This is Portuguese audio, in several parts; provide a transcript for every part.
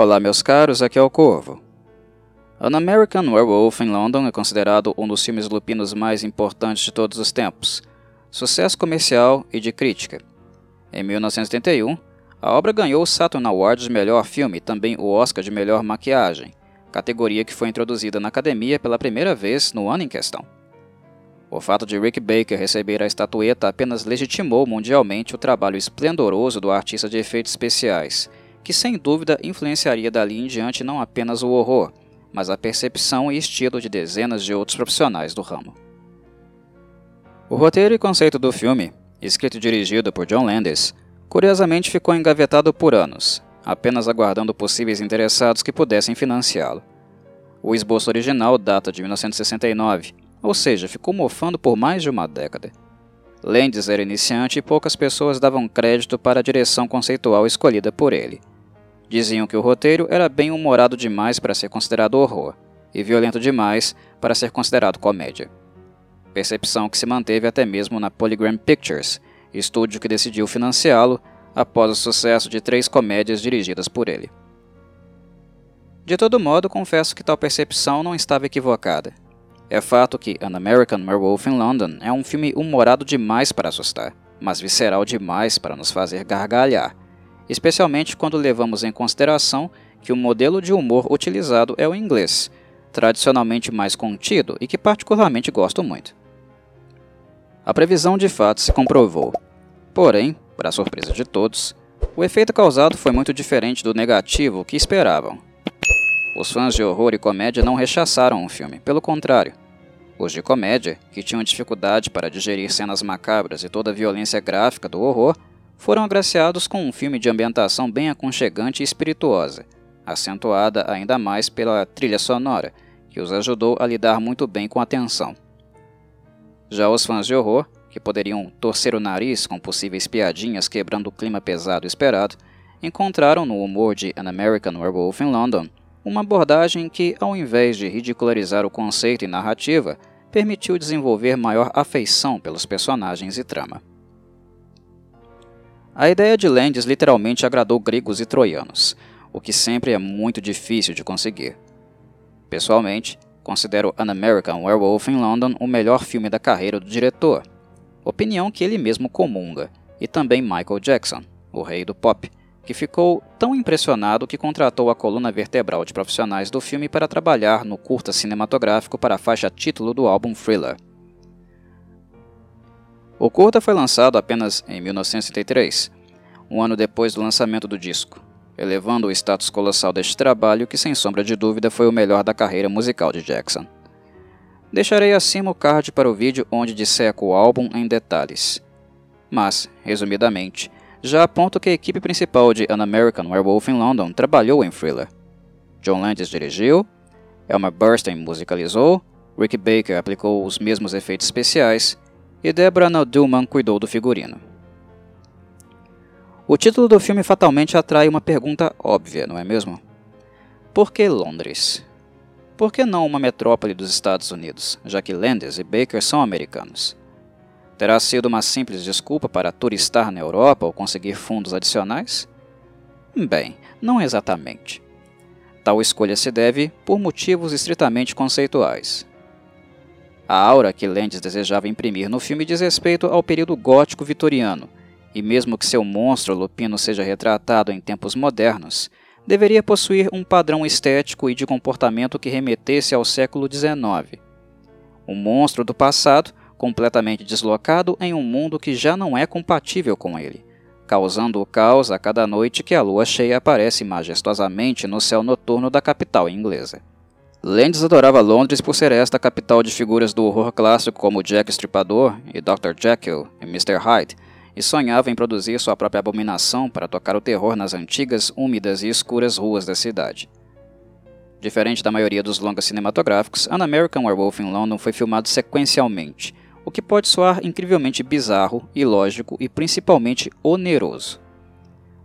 Olá, meus caros, aqui é o Corvo. An American Werewolf in London é considerado um dos filmes lupinos mais importantes de todos os tempos, sucesso comercial e de crítica. Em 1971, a obra ganhou o Saturn Award de melhor filme e também o Oscar de melhor maquiagem, categoria que foi introduzida na academia pela primeira vez no ano em questão. O fato de Rick Baker receber a estatueta apenas legitimou mundialmente o trabalho esplendoroso do artista de efeitos especiais que sem dúvida influenciaria dali em diante não apenas o horror, mas a percepção e estilo de dezenas de outros profissionais do ramo. O roteiro e conceito do filme, escrito e dirigido por John Landis, curiosamente ficou engavetado por anos, apenas aguardando possíveis interessados que pudessem financiá-lo. O esboço original data de 1969, ou seja, ficou mofando por mais de uma década. Landis era iniciante e poucas pessoas davam crédito para a direção conceitual escolhida por ele. Diziam que o roteiro era bem humorado demais para ser considerado horror e violento demais para ser considerado comédia. Percepção que se manteve até mesmo na Polygram Pictures, estúdio que decidiu financiá-lo após o sucesso de três comédias dirigidas por ele. De todo modo, confesso que tal percepção não estava equivocada. É fato que An American Werewolf in London é um filme humorado demais para assustar, mas visceral demais para nos fazer gargalhar especialmente quando levamos em consideração que o modelo de humor utilizado é o inglês, tradicionalmente mais contido e que particularmente gosto muito. A previsão de fato se comprovou. Porém, para surpresa de todos, o efeito causado foi muito diferente do negativo que esperavam. Os fãs de horror e comédia não rechaçaram o filme, pelo contrário. Os de comédia, que tinham dificuldade para digerir cenas macabras e toda a violência gráfica do horror, foram agraciados com um filme de ambientação bem aconchegante e espirituosa, acentuada ainda mais pela trilha sonora, que os ajudou a lidar muito bem com a tensão. Já os fãs de horror, que poderiam torcer o nariz com possíveis piadinhas quebrando o clima pesado esperado, encontraram no humor de An American Werewolf in London uma abordagem que, ao invés de ridicularizar o conceito e narrativa, permitiu desenvolver maior afeição pelos personagens e trama. A ideia de Landis literalmente agradou gregos e troianos, o que sempre é muito difícil de conseguir. Pessoalmente, considero An American Werewolf in London o melhor filme da carreira do diretor, opinião que ele mesmo comunga, e também Michael Jackson, o rei do pop, que ficou tão impressionado que contratou a coluna vertebral de profissionais do filme para trabalhar no curta cinematográfico para a faixa título do álbum Thriller. O curta foi lançado apenas em 1973, um ano depois do lançamento do disco, elevando o status colossal deste trabalho que, sem sombra de dúvida, foi o melhor da carreira musical de Jackson. Deixarei acima o card para o vídeo onde disseco o álbum em detalhes. Mas, resumidamente, já aponto que a equipe principal de An American Werewolf in London trabalhou em Thriller. John Landis dirigiu, Elmer Burstyn musicalizou, Rick Baker aplicou os mesmos efeitos especiais e Deborah Naldulman cuidou do figurino. O título do filme fatalmente atrai uma pergunta óbvia, não é mesmo? Por que Londres? Por que não uma metrópole dos Estados Unidos, já que Landis e Baker são americanos? Terá sido uma simples desculpa para turistar na Europa ou conseguir fundos adicionais? Bem, não exatamente. Tal escolha se deve por motivos estritamente conceituais. A aura que Landis desejava imprimir no filme diz respeito ao período gótico vitoriano, e mesmo que seu monstro lupino seja retratado em tempos modernos, deveria possuir um padrão estético e de comportamento que remetesse ao século XIX. Um monstro do passado, completamente deslocado em um mundo que já não é compatível com ele, causando o caos a cada noite que a lua cheia aparece majestosamente no céu noturno da capital inglesa. Landis adorava Londres por ser esta capital de figuras do horror clássico como Jack Stripador e Dr. Jekyll e Mr. Hyde, e sonhava em produzir sua própria abominação para tocar o terror nas antigas, úmidas e escuras ruas da cidade. Diferente da maioria dos longas cinematográficos, An American Werewolf in London foi filmado sequencialmente, o que pode soar incrivelmente bizarro, ilógico e principalmente oneroso.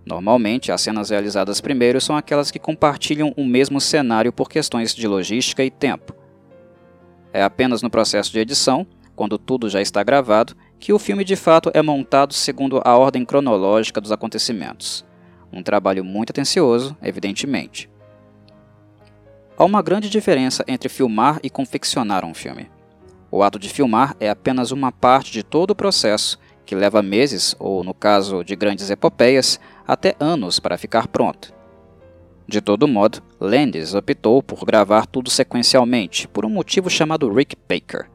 Normalmente, as cenas realizadas primeiro são aquelas que compartilham o mesmo cenário por questões de logística e tempo. É apenas no processo de edição, quando tudo já está gravado, que o filme de fato é montado segundo a ordem cronológica dos acontecimentos. Um trabalho muito atencioso, evidentemente. Há uma grande diferença entre filmar e confeccionar um filme. O ato de filmar é apenas uma parte de todo o processo, que leva meses, ou no caso de grandes epopeias, até anos para ficar pronto. De todo modo, Landis optou por gravar tudo sequencialmente, por um motivo chamado Rick Baker.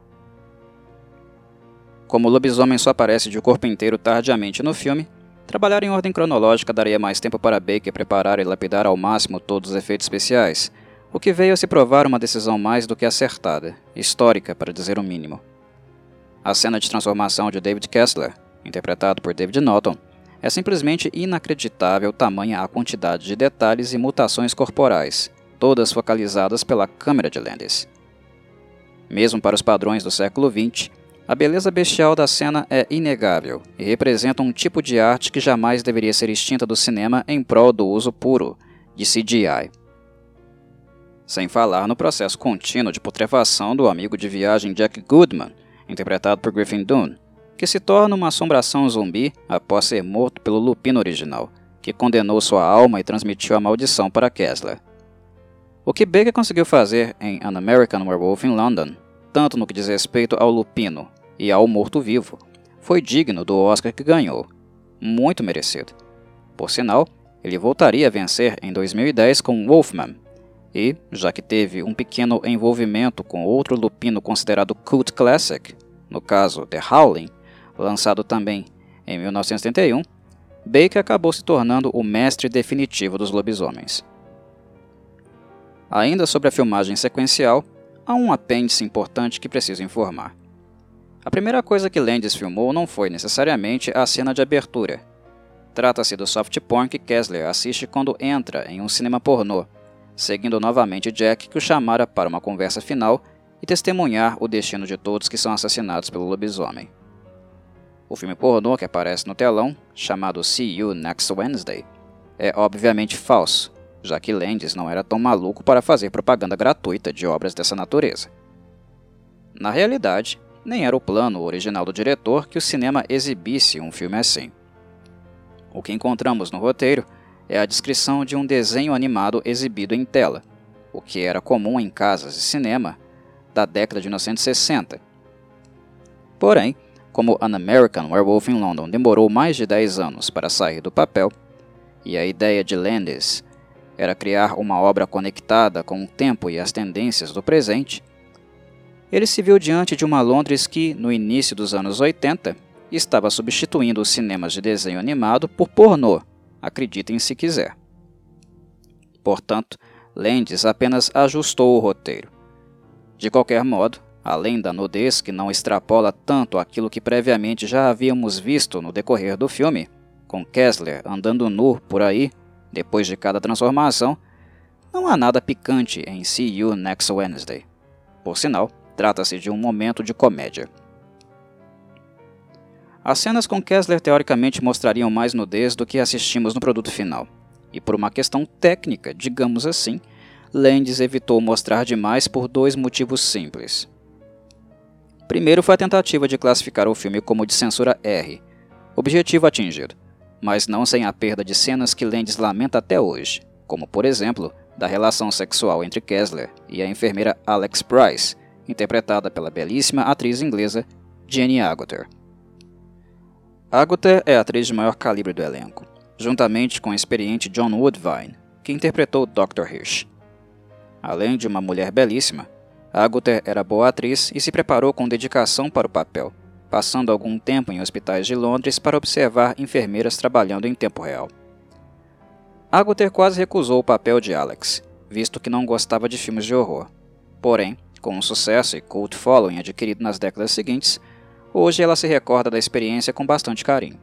Como o lobisomem só aparece de corpo inteiro tardiamente no filme, trabalhar em ordem cronológica daria mais tempo para Baker preparar e lapidar ao máximo todos os efeitos especiais, o que veio a se provar uma decisão mais do que acertada, histórica para dizer o mínimo. A cena de transformação de David Kessler, interpretado por David Norton, é simplesmente inacreditável tamanha a quantidade de detalhes e mutações corporais, todas focalizadas pela câmera de Landis. Mesmo para os padrões do século XX, a beleza bestial da cena é inegável e representa um tipo de arte que jamais deveria ser extinta do cinema em prol do uso puro de CGI. Sem falar no processo contínuo de putrefação do amigo de viagem Jack Goodman, interpretado por Griffin Dunne, que se torna uma assombração zumbi após ser morto pelo Lupino original, que condenou sua alma e transmitiu a maldição para Kessler. O que Baker conseguiu fazer em An American Werewolf in London, tanto no que diz respeito ao Lupino e ao morto-vivo, foi digno do Oscar que ganhou, muito merecido. Por sinal, ele voltaria a vencer em 2010 com Wolfman, e, já que teve um pequeno envolvimento com outro lupino considerado cult classic, no caso The Howling, lançado também em 1971, Baker acabou se tornando o mestre definitivo dos lobisomens. Ainda sobre a filmagem sequencial, há um apêndice importante que preciso informar. A primeira coisa que Landis filmou não foi necessariamente a cena de abertura. Trata-se do soft porn que Kessler assiste quando entra em um cinema pornô, seguindo novamente Jack que o chamara para uma conversa final e testemunhar o destino de todos que são assassinados pelo lobisomem. O filme pornô que aparece no telão, chamado See You Next Wednesday, é obviamente falso, já que Landis não era tão maluco para fazer propaganda gratuita de obras dessa natureza. Na realidade, nem era o plano original do diretor que o cinema exibisse um filme assim. O que encontramos no roteiro é a descrição de um desenho animado exibido em tela, o que era comum em casas de cinema da década de 1960. Porém, como An American Werewolf in London demorou mais de 10 anos para sair do papel, e a ideia de Landis era criar uma obra conectada com o tempo e as tendências do presente, ele se viu diante de uma Londres que, no início dos anos 80, estava substituindo os cinemas de desenho animado por pornô acreditem se quiser. Portanto, Landis apenas ajustou o roteiro. De qualquer modo, além da nudez que não extrapola tanto aquilo que previamente já havíamos visto no decorrer do filme, com Kessler andando nu por aí, depois de cada transformação, não há nada picante em See You Next Wednesday. Por sinal, trata-se de um momento de comédia. As cenas com Kessler teoricamente mostrariam mais nudez do que assistimos no produto final. E por uma questão técnica, digamos assim, Landis evitou mostrar demais por dois motivos simples. Primeiro foi a tentativa de classificar o filme como de censura R, objetivo atingido, mas não sem a perda de cenas que Landis lamenta até hoje, como por exemplo, da relação sexual entre Kessler e a enfermeira Alex Price, interpretada pela belíssima atriz inglesa Jenny Agutter. Agutter é a atriz de maior calibre do elenco, juntamente com o experiente John Woodvine, que interpretou Dr. Hirsch. Além de uma mulher belíssima, Agutter era boa atriz e se preparou com dedicação para o papel, passando algum tempo em hospitais de Londres para observar enfermeiras trabalhando em tempo real. Agutter quase recusou o papel de Alex, visto que não gostava de filmes de horror. Porém, com o sucesso e cult following adquirido nas décadas seguintes, Hoje ela se recorda da experiência com bastante carinho.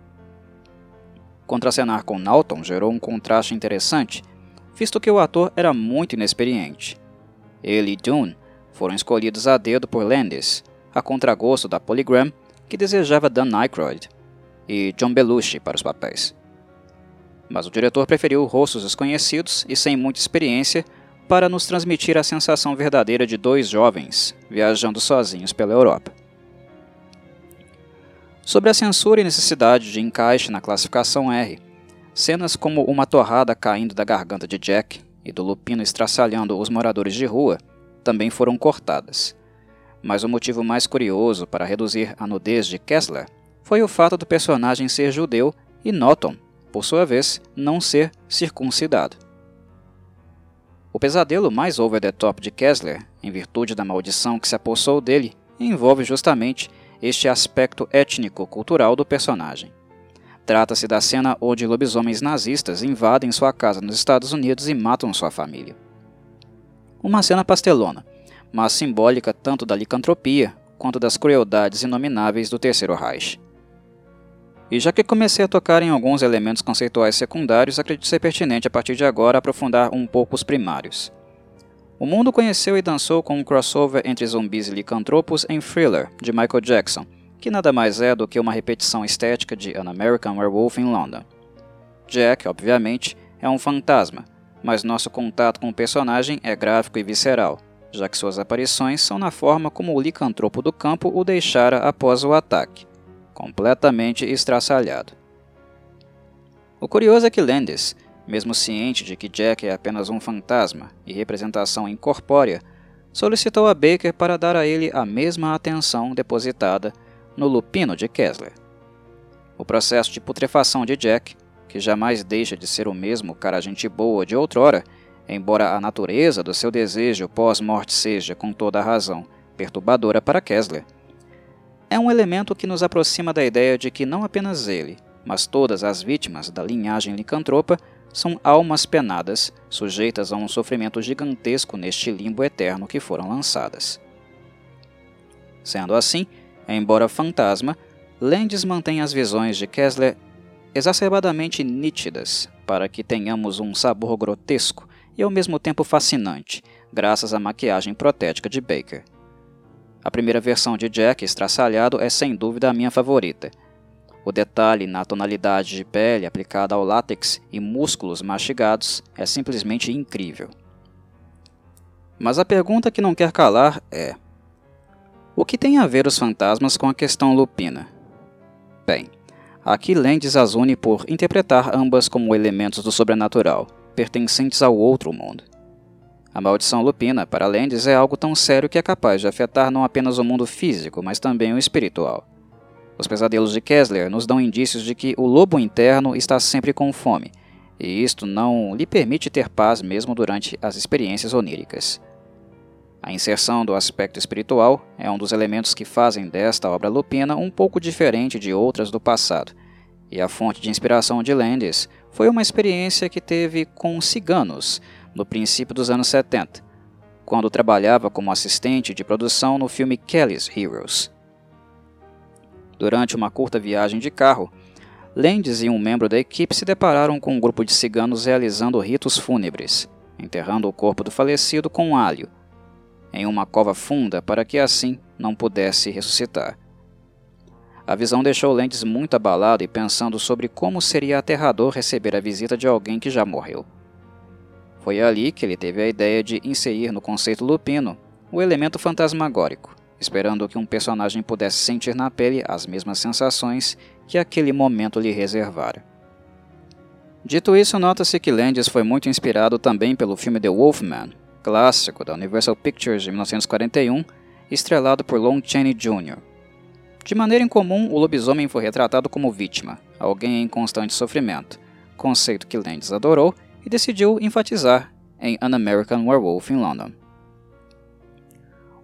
Contracenar com Naughton gerou um contraste interessante, visto que o ator era muito inexperiente. Ele e Dune foram escolhidos a dedo por Landis, a contragosto da Polygram, que desejava Dan Aykroyd, e John Belushi para os papéis. Mas o diretor preferiu rostos desconhecidos e sem muita experiência para nos transmitir a sensação verdadeira de dois jovens viajando sozinhos pela Europa. Sobre a censura e necessidade de encaixe na classificação R, Cenas como uma torrada caindo da garganta de Jack e do lupino estraçalhando os moradores de rua também foram cortadas. Mas o motivo mais curioso para reduzir a nudez de Kessler foi o fato do personagem ser judeu e Norton, por sua vez, não ser circuncidado. O pesadelo mais over the top de Kessler, em virtude da maldição que se apossou dele, envolve justamente este aspecto étnico-cultural do personagem. Trata-se da cena onde lobisomens nazistas invadem sua casa nos Estados Unidos e matam sua família. Uma cena pastelona, mas simbólica tanto da licantropia quanto das crueldades inomináveis do Terceiro Reich. E já que comecei a tocar em alguns elementos conceituais secundários, acredito ser pertinente a partir de agora aprofundar um pouco os primários. O mundo conheceu e dançou com um crossover entre zumbis e licantropos em Thriller, de Michael Jackson, que nada mais é do que uma repetição estética de An American Werewolf in London. Jack, obviamente, é um fantasma, mas nosso contato com o personagem é gráfico e visceral, já que suas aparições são na forma como o licantropo do campo o deixara após o ataque completamente estraçalhado. O curioso é que Landis, mesmo ciente de que Jack é apenas um fantasma e representação incorpórea, solicitou a Baker para dar a ele a mesma atenção depositada no lupino de Kessler. O processo de putrefação de Jack, que jamais deixa de ser o mesmo cara gente boa de outrora, embora a natureza do seu desejo pós-morte seja, com toda a razão, perturbadora para Kessler, é um elemento que nos aproxima da ideia de que não apenas ele, mas todas as vítimas da linhagem licantropa são almas penadas, sujeitas a um sofrimento gigantesco neste limbo eterno que foram lançadas. Sendo assim, embora fantasma, Landis mantém as visões de Kessler exacerbadamente nítidas para que tenhamos um sabor grotesco e ao mesmo tempo fascinante, graças à maquiagem protética de Baker. A primeira versão de Jack estraçalhado é sem dúvida a minha favorita. O detalhe na tonalidade de pele aplicada ao látex e músculos mastigados é simplesmente incrível. Mas a pergunta que não quer calar é: o que tem a ver os fantasmas com a questão lupina? Bem, aqui Landis as une por interpretar ambas como elementos do sobrenatural, pertencentes ao outro mundo. A maldição lupina, para Landis, é algo tão sério que é capaz de afetar não apenas o mundo físico, mas também o espiritual. Os pesadelos de Kessler nos dão indícios de que o lobo interno está sempre com fome, e isto não lhe permite ter paz mesmo durante as experiências oníricas. A inserção do aspecto espiritual é um dos elementos que fazem desta obra lupina um pouco diferente de outras do passado, e a fonte de inspiração de Landis foi uma experiência que teve com ciganos, no princípio dos anos 70, quando trabalhava como assistente de produção no filme Kelly's Heroes. Durante uma curta viagem de carro, Landis e um membro da equipe se depararam com um grupo de ciganos realizando ritos fúnebres, enterrando o corpo do falecido com alho, em uma cova funda para que assim não pudesse ressuscitar. A visão deixou Landis muito abalado e pensando sobre como seria aterrador receber a visita de alguém que já morreu. Foi ali que ele teve a ideia de inserir no conceito lupino o elemento fantasmagórico, esperando que um personagem pudesse sentir na pele as mesmas sensações que aquele momento lhe reservara. Dito isso, nota-se que Landis foi muito inspirado também pelo filme The Wolfman, clássico da Universal Pictures de 1941, estrelado por Lon Chaney Jr. De maneira incomum, o lobisomem foi retratado como vítima, alguém em constante sofrimento, conceito que Landis adorou e decidiu enfatizar em An American Werewolf in London.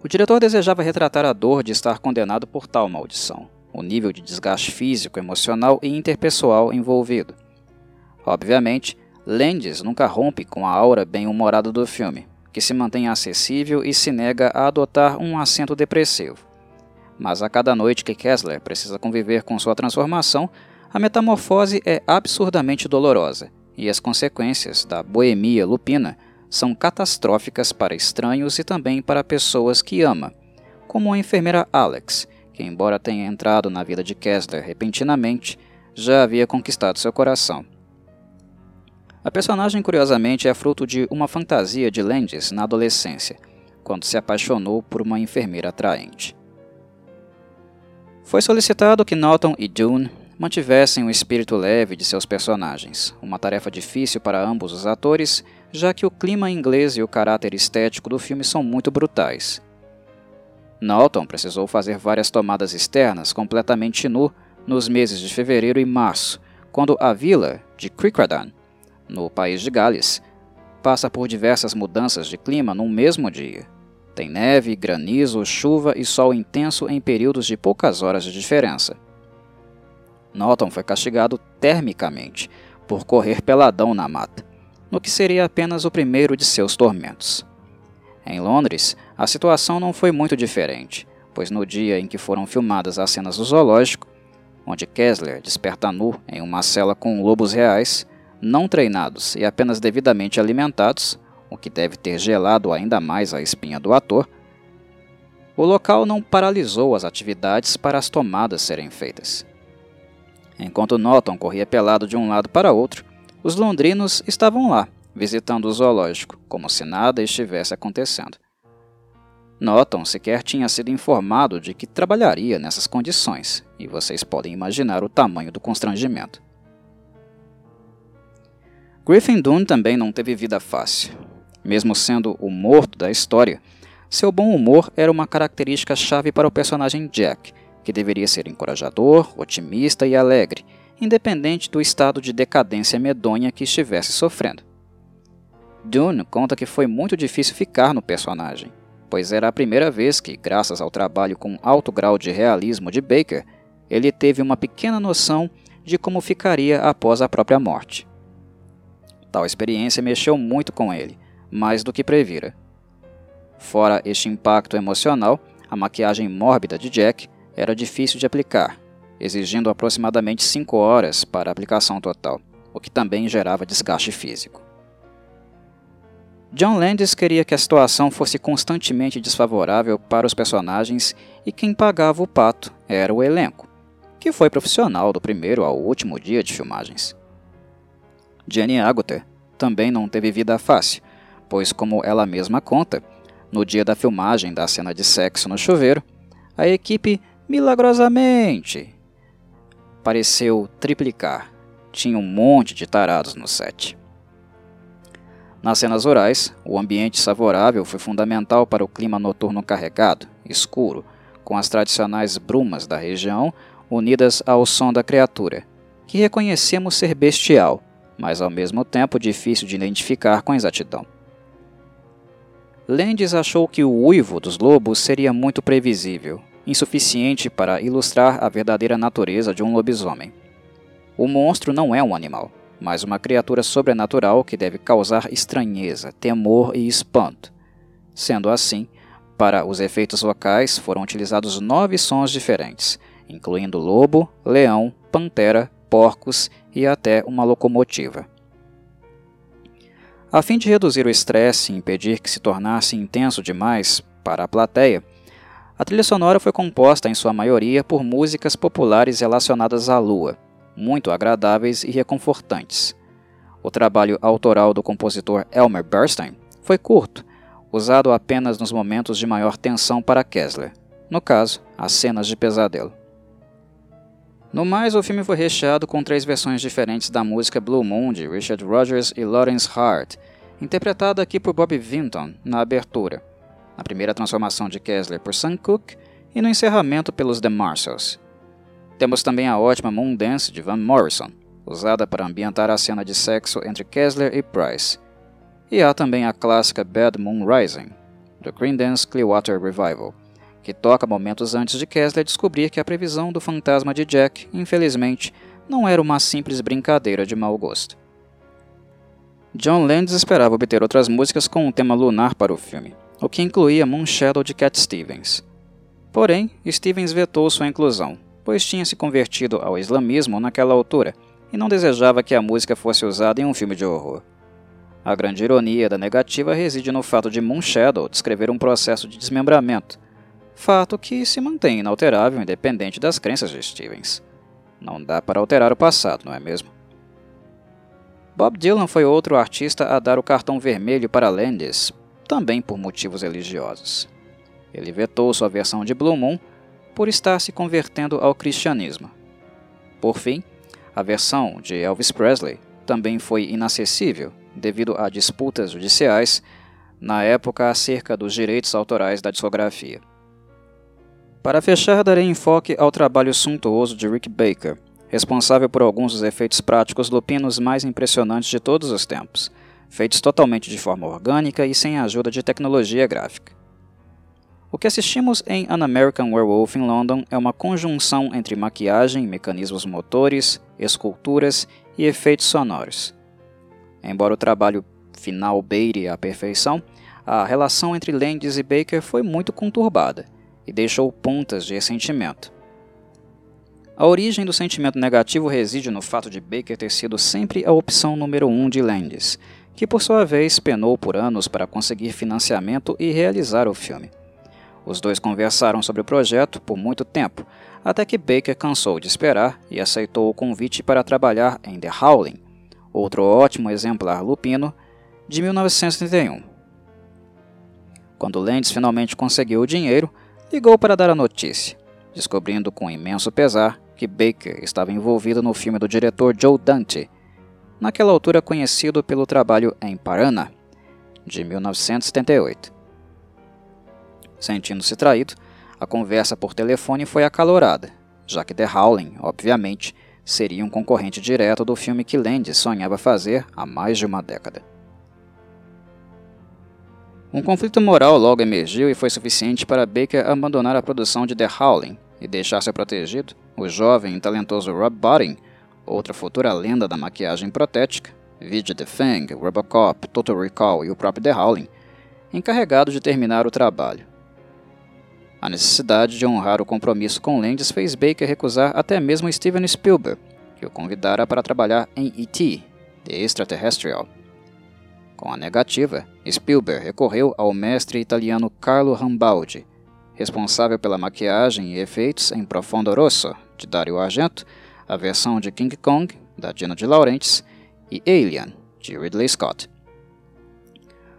O diretor desejava retratar a dor de estar condenado por tal maldição, o nível de desgaste físico, emocional e interpessoal envolvido. Obviamente, Landis nunca rompe com a aura bem-humorada do filme, que se mantém acessível e se nega a adotar um acento depressivo. Mas a cada noite que Kessler precisa conviver com sua transformação, a metamorfose é absurdamente dolorosa e as consequências da boemia lupina são catastróficas para estranhos e também para pessoas que ama, como a enfermeira Alex, que, embora tenha entrado na vida de Kessler repentinamente, já havia conquistado seu coração. A personagem, curiosamente, é fruto de uma fantasia de Landis na adolescência, quando se apaixonou por uma enfermeira atraente. Foi solicitado que Norton e Dune mantivessem o espírito leve de seus personagens, uma tarefa difícil para ambos os atores, já que o clima inglês e o caráter estético do filme são muito brutais. Norton precisou fazer várias tomadas externas completamente nu nos meses de fevereiro e março, quando a vila de Crickradon, no país de Gales, passa por diversas mudanças de clima num mesmo dia. Tem neve, granizo, chuva e sol intenso em períodos de poucas horas de diferença. Norton foi castigado termicamente por correr peladão na mata, no que seria apenas o primeiro de seus tormentos. Em Londres, a situação não foi muito diferente, pois no dia em que foram filmadas as cenas do zoológico, onde Kessler desperta nu em uma cela com lobos reais, não treinados e apenas devidamente alimentados, o que deve ter gelado ainda mais a espinha do ator, o local não paralisou as atividades para as tomadas serem feitas. Enquanto Norton corria pelado de um lado para outro, os londrinos estavam lá, visitando o zoológico, como se nada estivesse acontecendo. Norton sequer tinha sido informado de que trabalharia nessas condições, e vocês podem imaginar o tamanho do constrangimento. Griffin Dunne também não teve vida fácil. Mesmo sendo o morto da história, seu bom humor era uma característica chave para o personagem Jack, que deveria ser encorajador, otimista e alegre, independente do estado de decadência medonha que estivesse sofrendo. Dune conta que foi muito difícil ficar no personagem, pois era a primeira vez que, graças ao trabalho com alto grau de realismo de Baker, ele teve uma pequena noção de como ficaria após a própria morte. Tal experiência mexeu muito com ele, mais do que previra. Fora este impacto emocional, a maquiagem mórbida de Jack era difícil de aplicar, exigindo aproximadamente 5 horas para a aplicação total, o que também gerava desgaste físico. John Landis queria que a situação fosse constantemente desfavorável para os personagens e quem pagava o pato era o elenco, que foi profissional do primeiro ao último dia de filmagens. Jenny Agutter também não teve vida fácil, pois, como ela mesma conta, no dia da filmagem da cena de sexo no chuveiro, a equipe milagrosamente pareceu triplicar. Tinha um monte de tarados no set. Nas cenas orais, o ambiente favorável foi fundamental para o clima noturno carregado, escuro, com as tradicionais brumas da região unidas ao som da criatura, que reconhecemos ser bestial, mas ao mesmo tempo difícil de identificar com exatidão. Landis achou que o uivo dos lobos seria muito previsível, insuficiente para ilustrar a verdadeira natureza de um lobisomem. O monstro não é um animal, mas uma criatura sobrenatural que deve causar estranheza, temor e espanto. Sendo assim, para os efeitos vocais foram utilizados nove sons diferentes, incluindo lobo, leão, pantera, porcos e até uma locomotiva. A fim de reduzir o estresse e impedir que se tornasse intenso demais para a plateia, a trilha sonora foi composta em sua maioria por músicas populares relacionadas à lua, muito agradáveis e reconfortantes. O trabalho autoral do compositor Elmer Bernstein foi curto, usado apenas nos momentos de maior tensão para Kessler, no caso, as cenas de pesadelo. No mais, o filme foi recheado com três versões diferentes da música Blue Moon de Richard Rodgers e Lawrence Hart, interpretada aqui por Bob Vinton na abertura, na primeira transformação de Kessler por Sam Cooke e no encerramento pelos The Marshalls. Temos também a ótima Moon Dance de Van Morrison, usada para ambientar a cena de sexo entre Kessler e Price. E há também a clássica Bad Moon Rising, do Creedence Clearwater Revival, que toca momentos antes de Kessler descobrir que a previsão do fantasma de Jack, infelizmente, não era uma simples brincadeira de mau gosto. John Landis esperava obter outras músicas com um tema lunar para o filme, o que incluía Moonshadow de Cat Stevens. Porém, Stevens vetou sua inclusão, pois tinha se convertido ao islamismo naquela altura e não desejava que a música fosse usada em um filme de horror. A grande ironia da negativa reside no fato de Moonshadow descrever um processo de desmembramento, fato que se mantém inalterável independente das crenças de Stevens. Não dá para alterar o passado, não é mesmo? Bob Dylan foi outro artista a dar o cartão vermelho para Landis, também por motivos religiosos. Ele vetou sua versão de Blue Moon por estar se convertendo ao cristianismo. Por fim, a versão de Elvis Presley também foi inacessível devido a disputas judiciais na época acerca dos direitos autorais da discografia. Para fechar, darei enfoque ao trabalho suntuoso de Rick Baker, responsável por alguns dos efeitos práticos lupinos mais impressionantes de todos os tempos, feitos totalmente de forma orgânica e sem a ajuda de tecnologia gráfica. O que assistimos em An American Werewolf in London é uma conjunção entre maquiagem, mecanismos motores, esculturas e efeitos sonoros. Embora o trabalho final beire a perfeição, a relação entre Landis e Baker foi muito conturbada e deixou pontas de ressentimento. A origem do sentimento negativo reside no fato de Baker ter sido sempre a opção número um de Landis, que por sua vez penou por anos para conseguir financiamento e realizar o filme. Os dois conversaram sobre o projeto por muito tempo, até que Baker cansou de esperar e aceitou o convite para trabalhar em The Howling, outro ótimo exemplar lupino, de 1931. Quando Landis finalmente conseguiu o dinheiro, ligou para dar a notícia, descobrindo com imenso pesar que Baker estava envolvido no filme do diretor Joe Dante, naquela altura conhecido pelo trabalho em Parana, de 1978. Sentindo-se traído, a conversa por telefone foi acalorada, já que The Howling, obviamente, seria um concorrente direto do filme que Landis sonhava fazer há mais de uma década. Um conflito moral logo emergiu e foi suficiente para Baker abandonar a produção de The Howling e deixar ser protegido o jovem e talentoso Rob Bottin, outra futura lenda da maquiagem protética, vide The Fang, Robocop, Total Recall e o próprio The Howling, encarregado de terminar o trabalho. A necessidade de honrar o compromisso com Landis fez Baker recusar até mesmo Steven Spielberg, que o convidara para trabalhar em E.T., The Extraterrestrial. Com a negativa, Spielberg recorreu ao mestre italiano Carlo Rambaldi, responsável pela maquiagem e efeitos em Profondo Rosso, de Dario Argento, a versão de King Kong, da Dina de Laurentiis, e Alien, de Ridley Scott.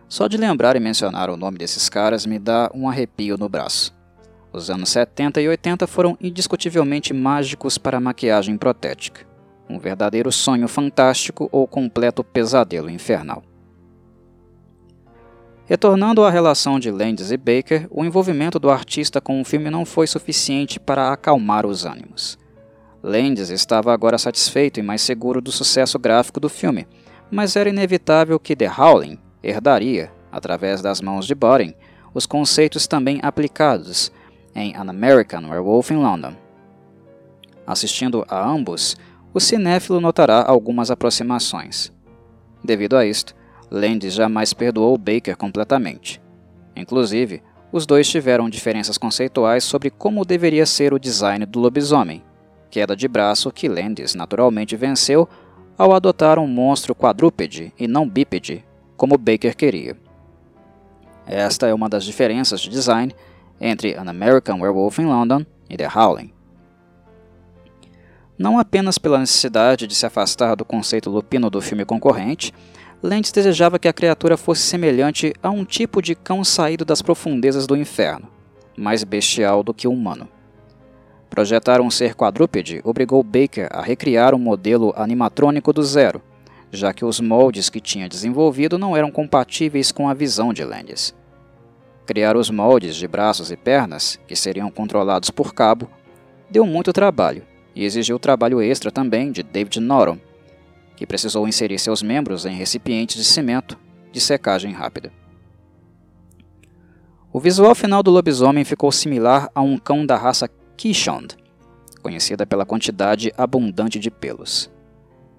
Só de lembrar e mencionar o nome desses caras me dá um arrepio no braço. Os anos 70 e 80 foram indiscutivelmente mágicos para a maquiagem protética. Um verdadeiro sonho fantástico ou completo pesadelo infernal. Retornando à relação de Landis e Baker, o envolvimento do artista com o filme não foi suficiente para acalmar os ânimos. Landis estava agora satisfeito e mais seguro do sucesso gráfico do filme, mas era inevitável que The Howling herdaria, através das mãos de Boring, os conceitos também aplicados em An American Werewolf in London. Assistindo a ambos, o cinéfilo notará algumas aproximações. Devido a isto, Landis jamais perdoou Baker completamente. Inclusive, os dois tiveram diferenças conceituais sobre como deveria ser o design do lobisomem, queda de braço que Landis naturalmente venceu ao adotar um monstro quadrúpede e não bípede, como Baker queria. Esta é uma das diferenças de design entre An American Werewolf in London e The Howling. Não apenas pela necessidade de se afastar do conceito lupino do filme concorrente, Lentz desejava que a criatura fosse semelhante a um tipo de cão saído das profundezas do inferno, mais bestial do que humano. Projetar um ser quadrúpede obrigou Baker a recriar um modelo animatrônico do zero, já que os moldes que tinha desenvolvido não eram compatíveis com a visão de Landis. Criar os moldes de braços e pernas, que seriam controlados por cabo, deu muito trabalho e exigiu trabalho extra também de David Norton, que precisou inserir seus membros em recipientes de cimento de secagem rápida. O visual final do lobisomem ficou similar a um cão da raça Kishond, conhecida pela quantidade abundante de pelos.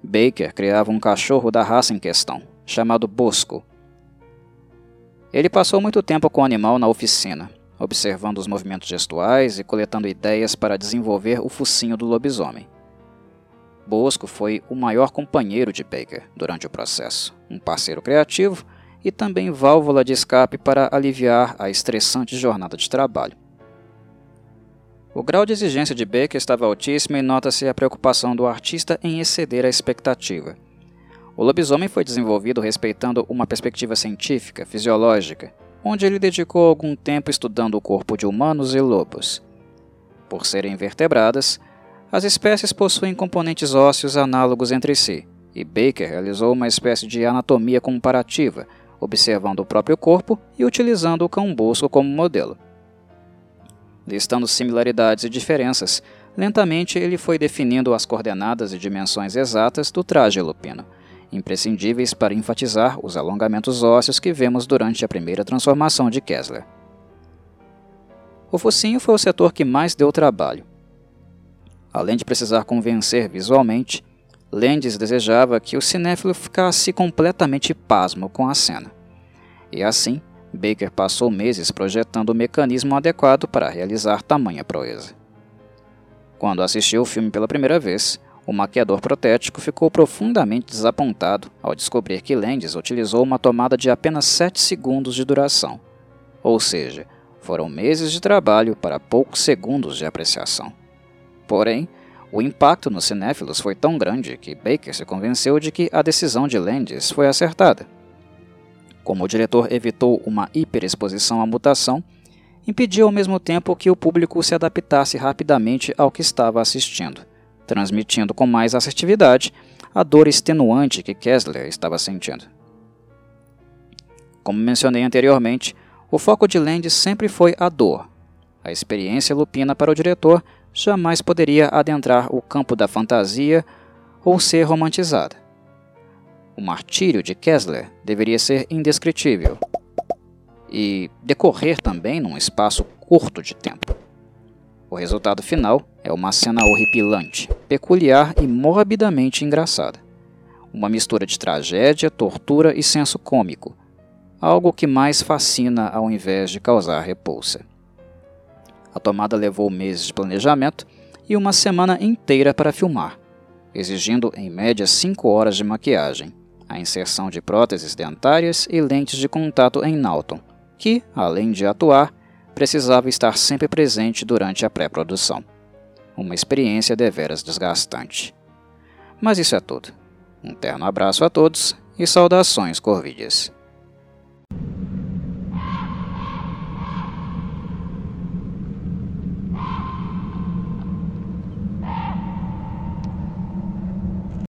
Baker criava um cachorro da raça em questão, chamado Bosco. Ele passou muito tempo com o animal na oficina, observando os movimentos gestuais e coletando ideias para desenvolver o focinho do lobisomem. Bosco foi o maior companheiro de Baker durante o processo, um parceiro criativo e também válvula de escape para aliviar a estressante jornada de trabalho. O grau de exigência de Baker estava altíssimo e nota-se a preocupação do artista em exceder a expectativa. O lobisomem foi desenvolvido respeitando uma perspectiva científica, fisiológica, onde ele dedicou algum tempo estudando o corpo de humanos e lobos. Por serem vertebradas, As espécies possuem componentes ósseos análogos entre si, e Baker realizou uma espécie de anatomia comparativa, observando o próprio corpo e utilizando o cão-bolso como modelo. Listando similaridades e diferenças, lentamente ele foi definindo as coordenadas e dimensões exatas do traje lupino, imprescindíveis para enfatizar os alongamentos ósseos que vemos durante a primeira transformação de Kessler. O focinho foi o setor que mais deu trabalho. Além de precisar convencer visualmente, Landis desejava que o cinéfilo ficasse completamente pasmo com a cena. E assim, Baker passou meses projetando o mecanismo adequado para realizar tamanha proeza. Quando assistiu o filme pela primeira vez, o maquiador protético ficou profundamente desapontado ao descobrir que Landis utilizou uma tomada de apenas 7 segundos de duração, ou seja, foram meses de trabalho para poucos segundos de apreciação. Porém, o impacto nos cinéfilos foi tão grande que Baker se convenceu de que a decisão de Landis foi acertada. Como o diretor evitou uma hiperexposição à mutação, impediu ao mesmo tempo que o público se adaptasse rapidamente ao que estava assistindo, transmitindo com mais assertividade a dor extenuante que Kessler estava sentindo. Como mencionei anteriormente, o foco de Landis sempre foi a dor. A experiência lupina para o diretor jamais poderia adentrar o campo da fantasia ou ser romantizada. O martírio de Kessler deveria ser indescritível e decorrer também num espaço curto de tempo. O resultado final é uma cena horripilante, peculiar e morbidamente engraçada. Uma mistura de tragédia, tortura e senso cômico, algo que mais fascina ao invés de causar repulsa. A tomada levou meses de planejamento e uma semana inteira para filmar, exigindo em média 5 horas de maquiagem a inserção de próteses dentárias e lentes de contato em Naughton, que, além de atuar, precisava estar sempre presente durante a pré-produção. Uma experiência deveras desgastante. Mas isso é tudo. Um terno abraço a todos e saudações Corvides.